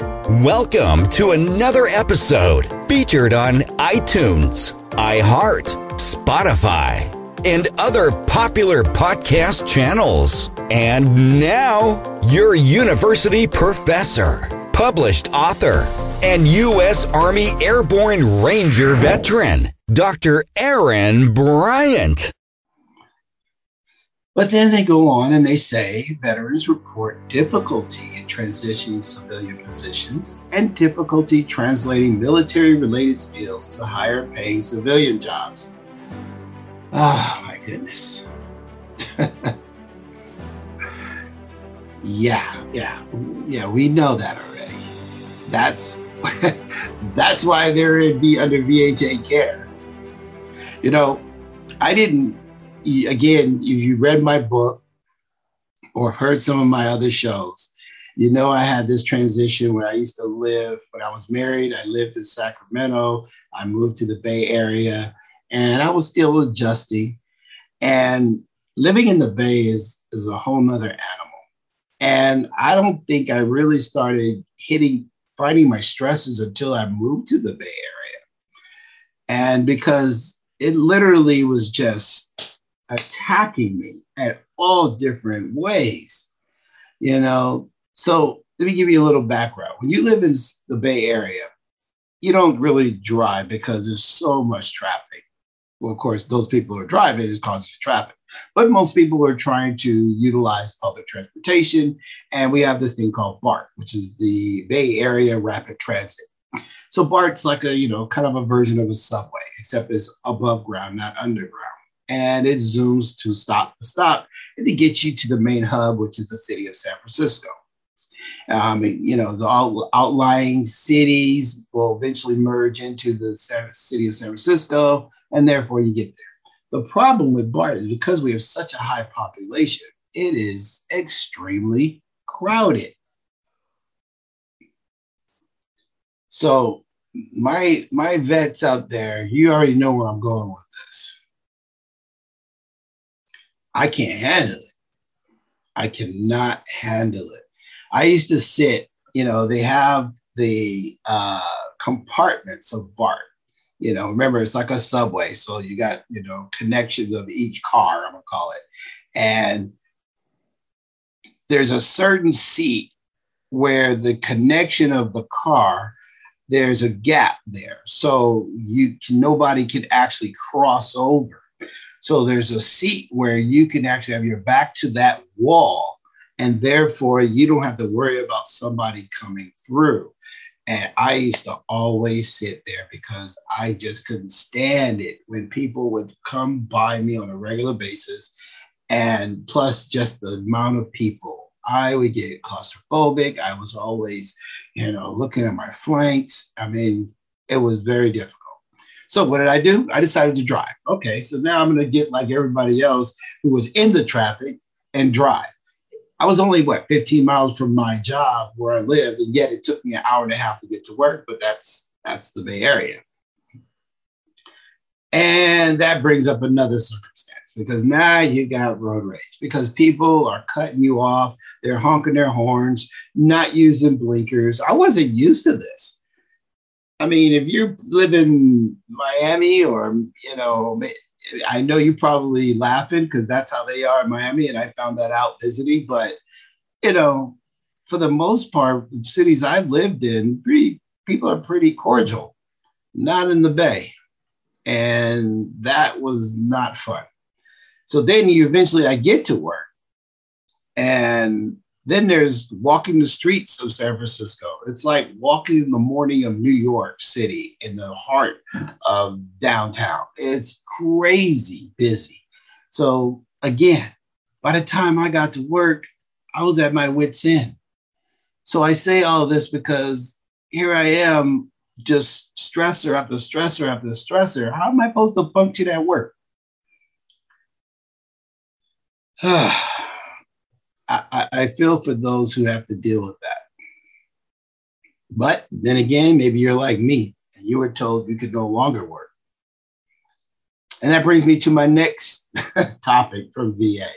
Welcome to another episode featured on iTunes, iHeart, Spotify, and other popular podcast channels. And now, your university professor, published author, and U.S. Army Airborne Ranger veteran, Dr. Aaron Bryant. But then they go on and they say veterans report difficulty in transitioning civilian positions and difficulty translating military related skills to higher paying civilian jobs. Oh my goodness. yeah, yeah, yeah, we know that already. That's that's why they're in under VHA care. You know, I didn't again, if you read my book or heard some of my other shows, you know I had this transition where I used to live when I was married. I lived in Sacramento. I moved to the Bay Area, and I was still adjusting. And living in the Bay is is a whole nother animal. And I don't think I really started hitting fighting my stresses until I moved to the Bay Area. And because it literally was just attacking me at all different ways. You know, so let me give you a little background. When you live in the Bay Area, you don't really drive because there's so much traffic. Well, of course, those people who are driving is causing traffic, but most people are trying to utilize public transportation. And we have this thing called BART, which is the Bay Area Rapid Transit. So BART's like a, you know, kind of a version of a subway, except it's above ground, not underground and it zooms to stop the stop and to get you to the main hub, which is the city of San Francisco. Um, you know, the out, outlying cities will eventually merge into the city of San Francisco, and therefore you get there. The problem with BART is because we have such a high population, it is extremely crowded. So my my vets out there, you already know where I'm going with this. I can't handle it. I cannot handle it. I used to sit, you know, they have the uh, compartments of BART. You know, remember, it's like a subway. So you got, you know, connections of each car, I'm going to call it. And there's a certain seat where the connection of the car there's a gap there so you nobody can actually cross over so there's a seat where you can actually have your back to that wall, and therefore you don't have to worry about somebody coming through. And I used to always sit there because I just couldn't stand it when people would come by me on a regular basis. And plus, just the amount of people, I would get claustrophobic. I was always, you know, looking at my flanks. I mean, it was very difficult. So what did I do? I decided to drive. Okay, so now I'm going to get like everybody else who was in the traffic and drive. I was only what 15 miles from my job where I lived, and yet it took me an hour and a half to get to work. But that's that's the Bay Area, and that brings up another circumstance because now you got road rage because people are cutting you off, they're honking their horns, not using blinkers. I wasn't used to this. I mean, if you live in Miami or, you know, I know you're probably laughing because that's how they are in Miami. And I found that out visiting. But, you know, for the most part, the cities I've lived in, pretty, people are pretty cordial, not in the Bay. And that was not fun. So then you eventually, I get to work and then there's walking the streets of San Francisco. It's like walking in the morning of New York City in the heart of downtown. It's crazy busy. So, again, by the time I got to work, I was at my wits' end. So, I say all this because here I am, just stressor after stressor after stressor. How am I supposed to function at work? I, I feel for those who have to deal with that. But then again, maybe you're like me and you were told you could no longer work. And that brings me to my next topic from VA.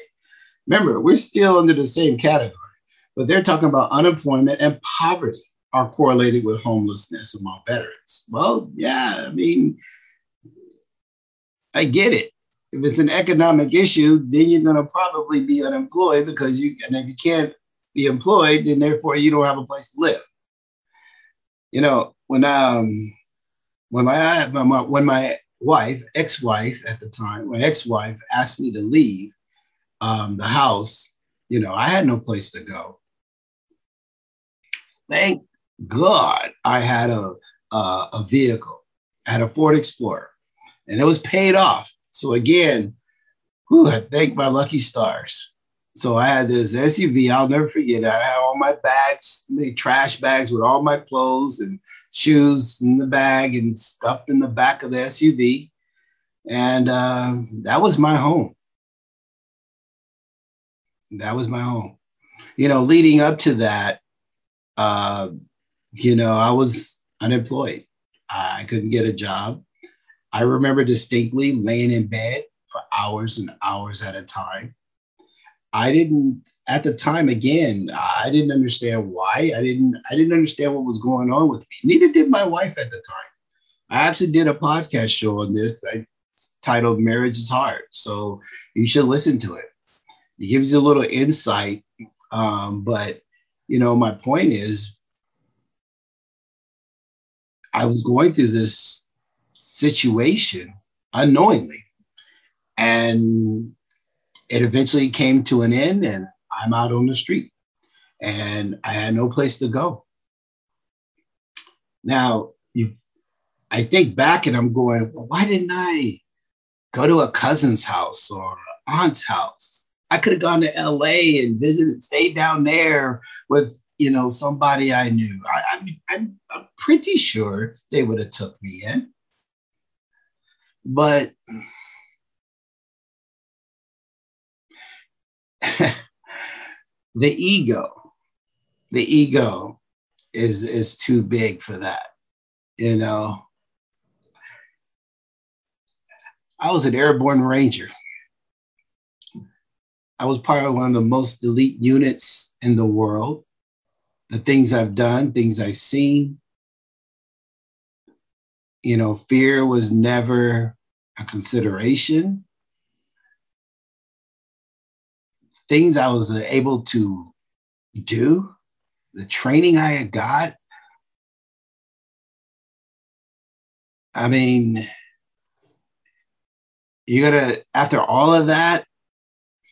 Remember, we're still under the same category, but they're talking about unemployment and poverty. are correlated with homelessness among veterans. Well, yeah, I mean, I get it. If it's an economic issue, then you're going to probably be unemployed because you, and if you can't be employed, then therefore you don't have a place to live. You know, when um, when my when my wife, ex-wife at the time, my ex-wife asked me to leave um, the house, you know, I had no place to go. Thank God I had a, a, a vehicle, I had a Ford Explorer, and it was paid off. So again, whew, I thank my lucky stars. So I had this SUV. I'll never forget. It. I had all my bags, many trash bags with all my clothes and shoes in the bag and stuffed in the back of the SUV. And uh, that was my home. That was my home. You know, leading up to that, uh, you know, I was unemployed. I couldn't get a job. I remember distinctly laying in bed for hours and hours at a time. I didn't at the time again, I didn't understand why. I didn't I didn't understand what was going on with me. Neither did my wife at the time. I actually did a podcast show on this I titled Marriage is Hard. So you should listen to it. It gives you a little insight. Um, but you know, my point is I was going through this situation unknowingly. And it eventually came to an end, and I'm out on the street and I had no place to go. Now, you, I think back and I'm going, well, why didn't I go to a cousin's house or aunt's house? I could have gone to LA and visited, stayed down there with you know, somebody I knew. I, I, I'm, I'm pretty sure they would have took me in. But the ego, the ego is is too big for that. You know, I was an airborne ranger. I was part of one of the most elite units in the world the things I've done, things I've seen. You know, fear was never a consideration. Things I was able to do, the training I had got. I mean, you gotta, after all of that,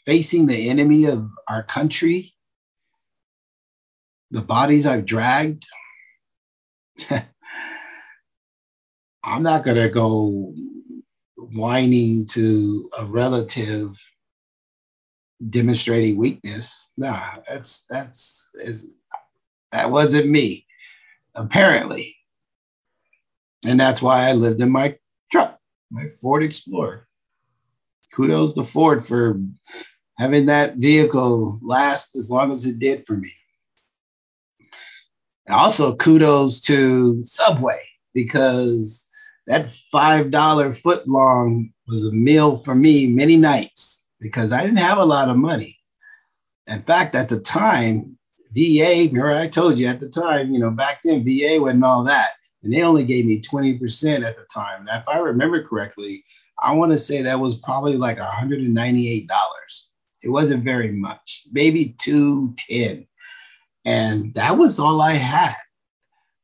facing the enemy of our country, the bodies I've dragged, I'm not going to go whining to a relative demonstrating weakness. Nah, that's that's is that wasn't me, apparently. And that's why I lived in my truck, my Ford Explorer. Kudos to Ford for having that vehicle last as long as it did for me. Also, kudos to Subway because that $5 foot long was a meal for me many nights because I didn't have a lot of money. In fact, at the time, VA, remember I told you at the time, you know, back then VA wasn't all that. And they only gave me 20% at the time. Now, if I remember correctly, I want to say that was probably like $198. It wasn't very much, maybe 210 and that was all I had.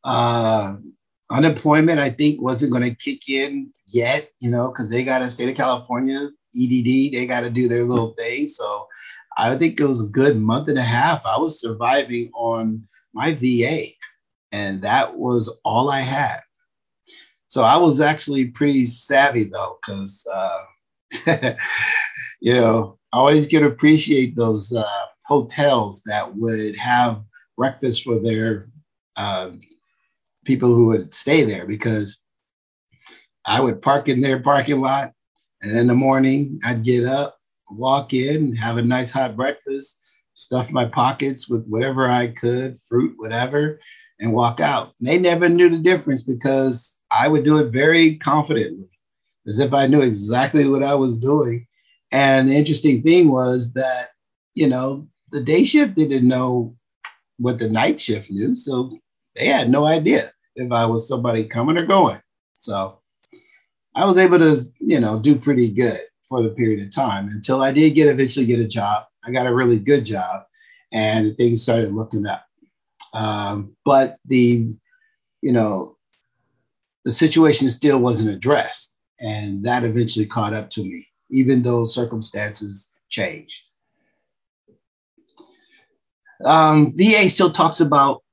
Uh, unemployment, I think, wasn't going to kick in yet, you know, because they got a state of California EDD, they got to do their little thing. So I think it was a good month and a half. I was surviving on my VA, and that was all I had. So I was actually pretty savvy though, because uh, you know I always get appreciate those uh, hotels that would have breakfast for their uh, people who would stay there because I would park in their parking lot. And in the morning, I'd get up, walk in, have a nice hot breakfast, stuff my pockets with whatever I could, fruit, whatever, and walk out. They never knew the difference because I would do it very confidently, as if I knew exactly what I was doing. And the interesting thing was that, you know, the day shift didn't know what the night shift knew. So they had no idea if I was somebody coming or going. So I was able to, you know, do pretty good for the period of time until I did get eventually get a job. I got a really good job and things started looking up. Um, but the, you know, the situation still wasn't addressed. And that eventually caught up to me, even though circumstances changed. Um, VA still talks about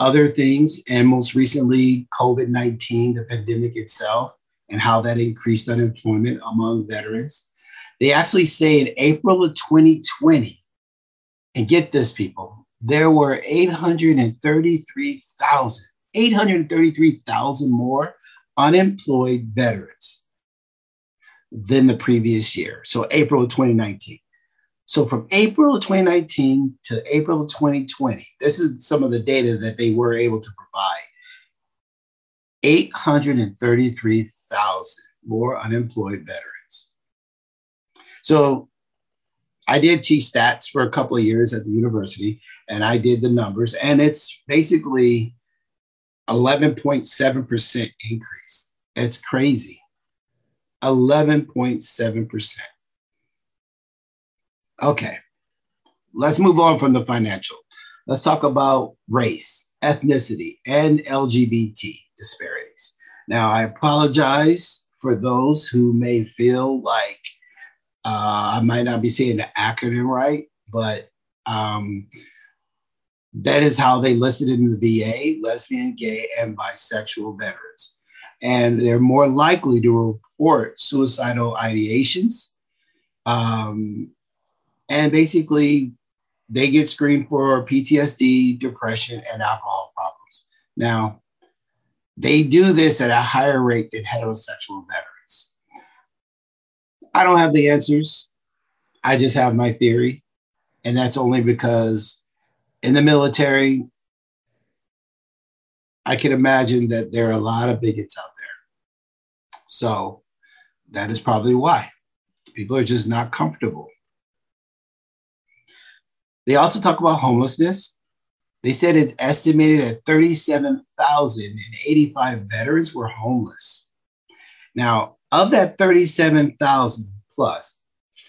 other things, and most recently, COVID 19, the pandemic itself, and how that increased unemployment among veterans. They actually say in April of 2020, and get this, people, there were 833,000, 833,000 more unemployed veterans than the previous year. So April of 2019. So from April of 2019 to April of 2020, this is some of the data that they were able to provide. 833,000 more unemployed veterans. So I did teach stats for a couple of years at the university and I did the numbers, and it's basically 11.7% increase. It's crazy. 11.7%. Okay, let's move on from the financial. Let's talk about race, ethnicity, and LGBT disparities. Now, I apologize for those who may feel like uh, I might not be saying the acronym right, but um, that is how they listed in the VA lesbian, gay, and bisexual veterans. And they're more likely to report suicidal ideations, um, and basically, they get screened for PTSD, depression, and alcohol problems. Now, they do this at a higher rate than heterosexual veterans. I don't have the answers. I just have my theory. And that's only because in the military, I can imagine that there are a lot of bigots out there. So that is probably why people are just not comfortable they also talk about homelessness. They said it's estimated that 37,085 veterans were homeless. Now, of that 37,000 plus,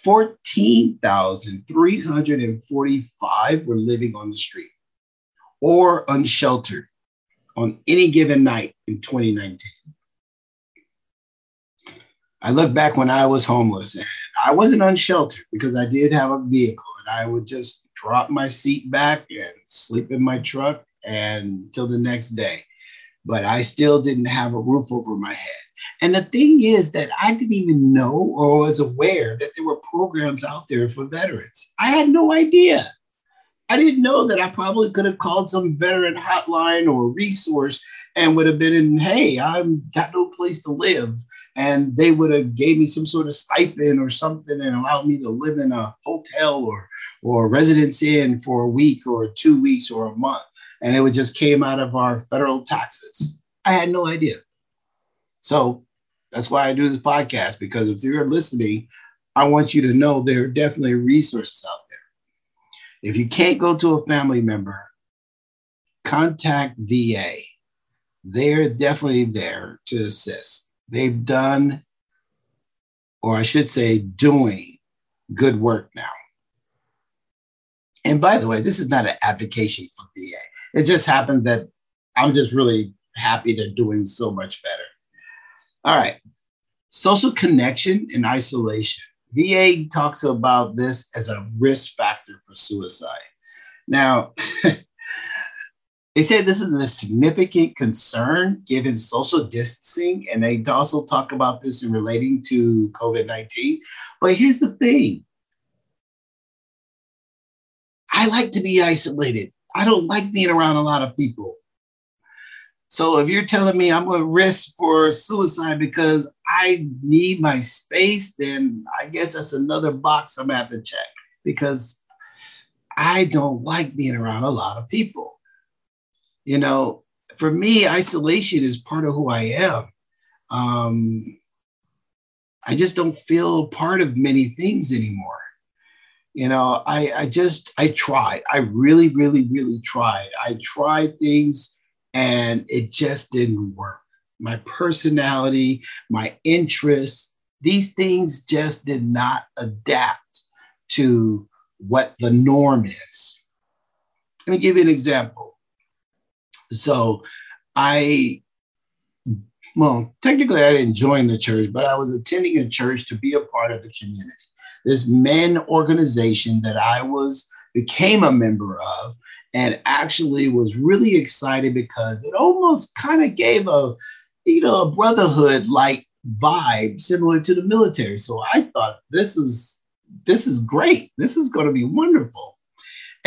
14,345 were living on the street or unsheltered on any given night in 2019. I look back when I was homeless and I wasn't unsheltered because I did have a vehicle and I would just drop my seat back and sleep in my truck and until the next day. But I still didn't have a roof over my head. And the thing is that I didn't even know or was aware that there were programs out there for veterans. I had no idea. I didn't know that I probably could have called some veteran hotline or resource and would have been in, hey, I've got no place to live. And they would have gave me some sort of stipend or something and allowed me to live in a hotel or or residence in for a week or two weeks or a month. And it would just came out of our federal taxes. I had no idea. So that's why I do this podcast, because if you're listening, I want you to know there are definitely resources out there. If you can't go to a family member, contact VA. They're definitely there to assist. They've done, or I should say, doing good work now. And by the way, this is not an advocacy for VA. It just happened that I'm just really happy they're doing so much better. All right. Social connection and isolation. VA talks about this as a risk factor for suicide. Now, they say this is a significant concern given social distancing, and they also talk about this in relating to COVID 19. But here's the thing I like to be isolated. I don't like being around a lot of people. So if you're telling me I'm going to risk for suicide because I need my space, then I guess that's another box I'm at to check because I don't like being around a lot of people. You know, for me, isolation is part of who I am. Um, I just don't feel part of many things anymore you know i i just i tried i really really really tried i tried things and it just didn't work. My personality, my interests, these things just did not adapt to what the norm is. Let me give you an example. So I, well, technically I didn't join the church, but I was attending a church to be a part of the community. This men organization that I was became a member of and actually was really excited because it almost kind of gave a you know a brotherhood like vibe similar to the military. So i thought this is this is great. This is going to be wonderful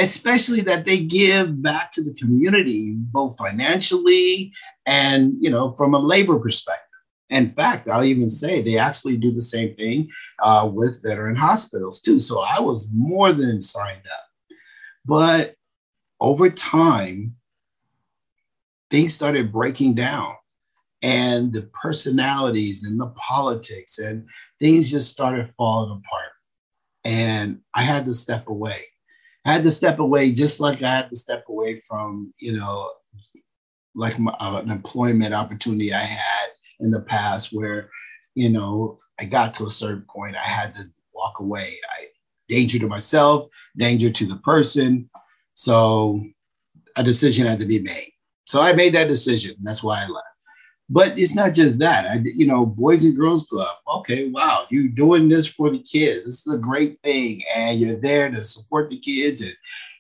especially that they give back to the community both financially and you know from a labor perspective. In fact i'll even say they actually do the same thing uh, with veteran hospitals too. So i was more than signed up but over time, things started breaking down and the personalities and the politics and things just started falling apart. And I had to step away. I had to step away just like I had to step away from, you know, like my, uh, an employment opportunity I had in the past where, you know, I got to a certain point, I had to walk away. I danger to myself, danger to the person. So a decision had to be made. So I made that decision. That's why I left. But it's not just that. I, you know, Boys and Girls Club. Okay, wow, you're doing this for the kids. This is a great thing, and you're there to support the kids and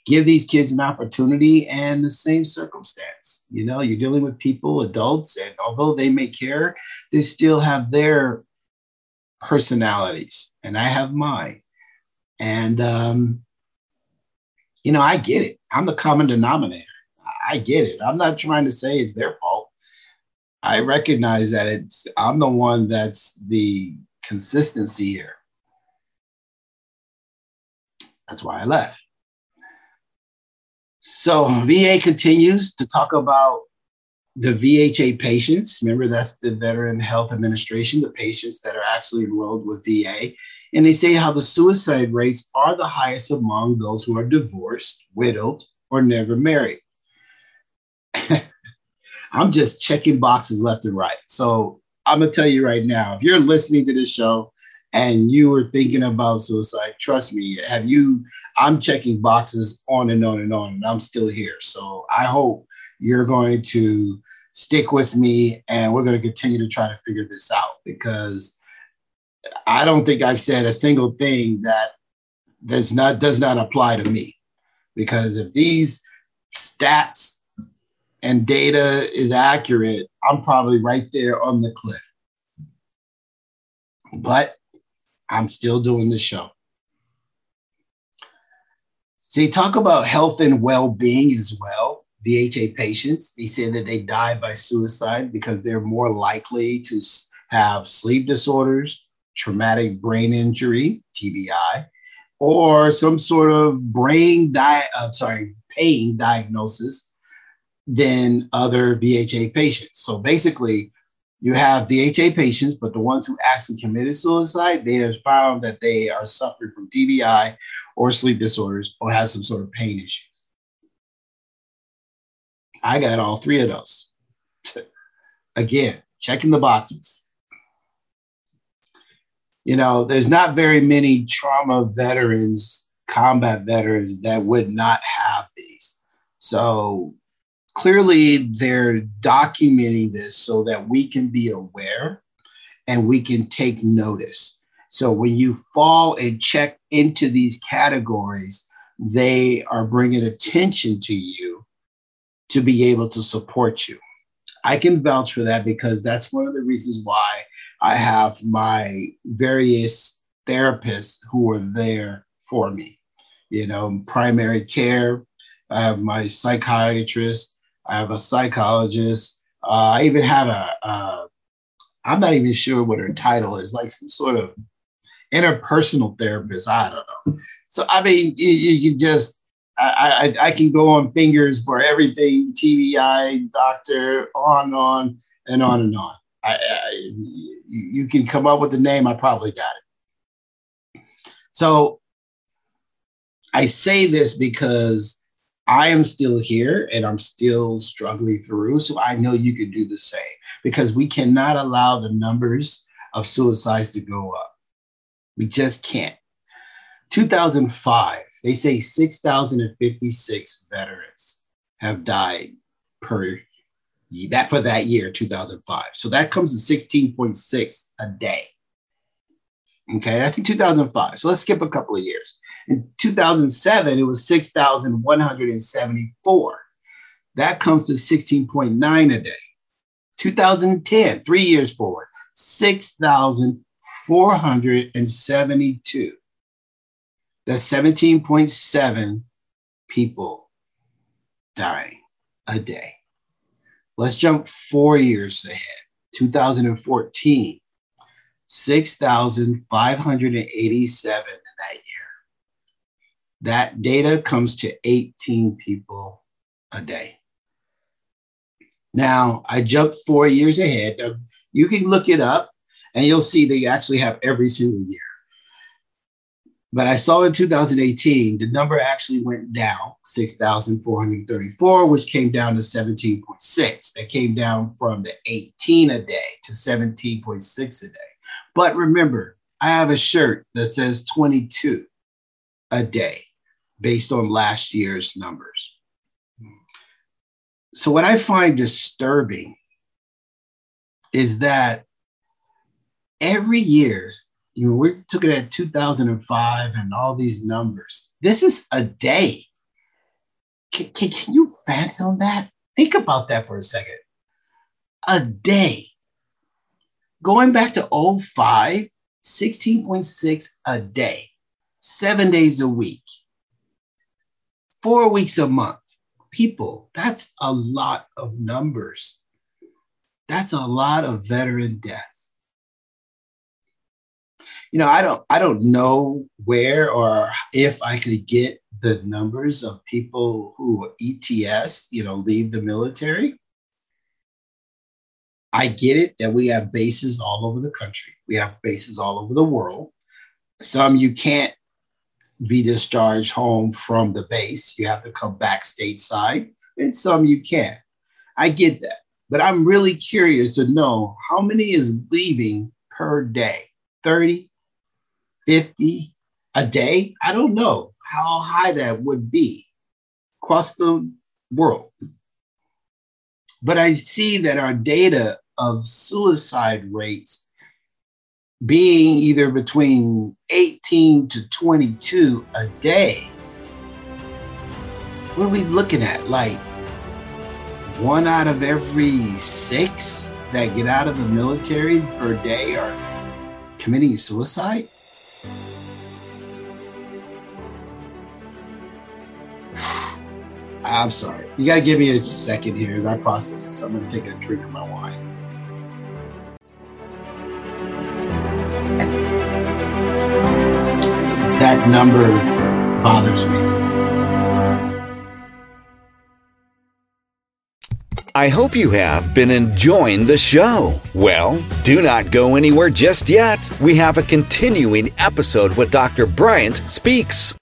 give these kids an opportunity. And the same circumstance. You know, you're dealing with people, adults, and although they may care, they still have their personalities, and I have mine. And um, you know, I get it. I'm the common denominator. I get it. I'm not trying to say it's their fault. I recognize that it's I'm the one that's the consistency here. That's why I left. So VA continues to talk about the VHA patients. Remember, that's the Veteran Health Administration, the patients that are actually enrolled with VA. And they say how the suicide rates are the highest among those who are divorced, widowed, or never married. I'm just checking boxes left and right. So I'm going to tell you right now if you're listening to this show and you were thinking about suicide, trust me, have you? I'm checking boxes on and on and on, and I'm still here. So I hope you're going to stick with me and we're going to continue to try to figure this out because I don't think I've said a single thing that does not does not apply to me. Because if these stats and data is accurate, I'm probably right there on the cliff. But I'm still doing the show. See, talk about health and well-being as well. VHA patients, they say that they die by suicide because they're more likely to have sleep disorders, traumatic brain injury, TBI, or some sort of brain di- uh, sorry, pain diagnosis than other VHA patients. So basically, you have VHA patients, but the ones who actually committed suicide, they have found that they are suffering from TBI or sleep disorders or have some sort of pain issues. I got all three of those. Again, checking the boxes you know, there's not very many trauma veterans, combat veterans that would not have these. So clearly they're documenting this so that we can be aware and we can take notice. So when you fall and check into these categories, they are bringing attention to you to be able to support you. I can vouch for that because that's one of the reasons why I have my various therapists who are there for me. You know, primary care, I have my psychiatrist, I have a psychologist, uh, I even have a, I'm not even sure what her title is, like some sort of interpersonal therapist. I don't know. So, I mean, you, you can just, I, I, I, can go on fingers for everything TBI, doctor, on and on and on and on. I, I, you can come up with the name. I probably got it. So I say this because I am still here and I'm still struggling through. So I know you can do the same because we cannot allow the numbers of suicides to go up. We just can't. 2005, they say 6,056 veterans have died per that for that year 2005 so that comes to 16.6 a day. Okay that's in 2005 so let's skip a couple of years. In 2007 it was 6174 that comes to 16.9 a day. 2010 three years forward 6472 that's 17.7 people dying a day Let's jump four years ahead. 2014, 6,587 in that year. That data comes to 18 people a day. Now, I jumped four years ahead. You can look it up and you'll see they actually have every single year. But I saw in 2018, the number actually went down 6,434, which came down to 17.6. That came down from the 18 a day to 17.6 a day. But remember, I have a shirt that says 22 a day based on last year's numbers. So, what I find disturbing is that every year you know, we're looking at 2005 and all these numbers. This is a day. Can, can, can you fathom that? Think about that for a second. A day. Going back to 05, 16.6 a day, seven days a week, four weeks a month. People, that's a lot of numbers. That's a lot of veteran deaths you know, I don't I don't know where or if I could get the numbers of people who ETS, you know, leave the military. I get it that we have bases all over the country. We have bases all over the world. Some you can't be discharged home from the base. You have to come back stateside, and some you can. I get that. But I'm really curious to know how many is leaving per day 30, 50 a day. I don't know how high that would be across the world. But I see that our data of suicide rates being either between 18 to 22 a day. What are we looking at? Like one out of every six that get out of the military per day are committing suicide? I'm sorry. You got to give me a second here I process this. I'm to take a drink of my wine. That number bothers me. I hope you have been enjoying the show. Well, do not go anywhere just yet. We have a continuing episode with Dr. Bryant Speaks.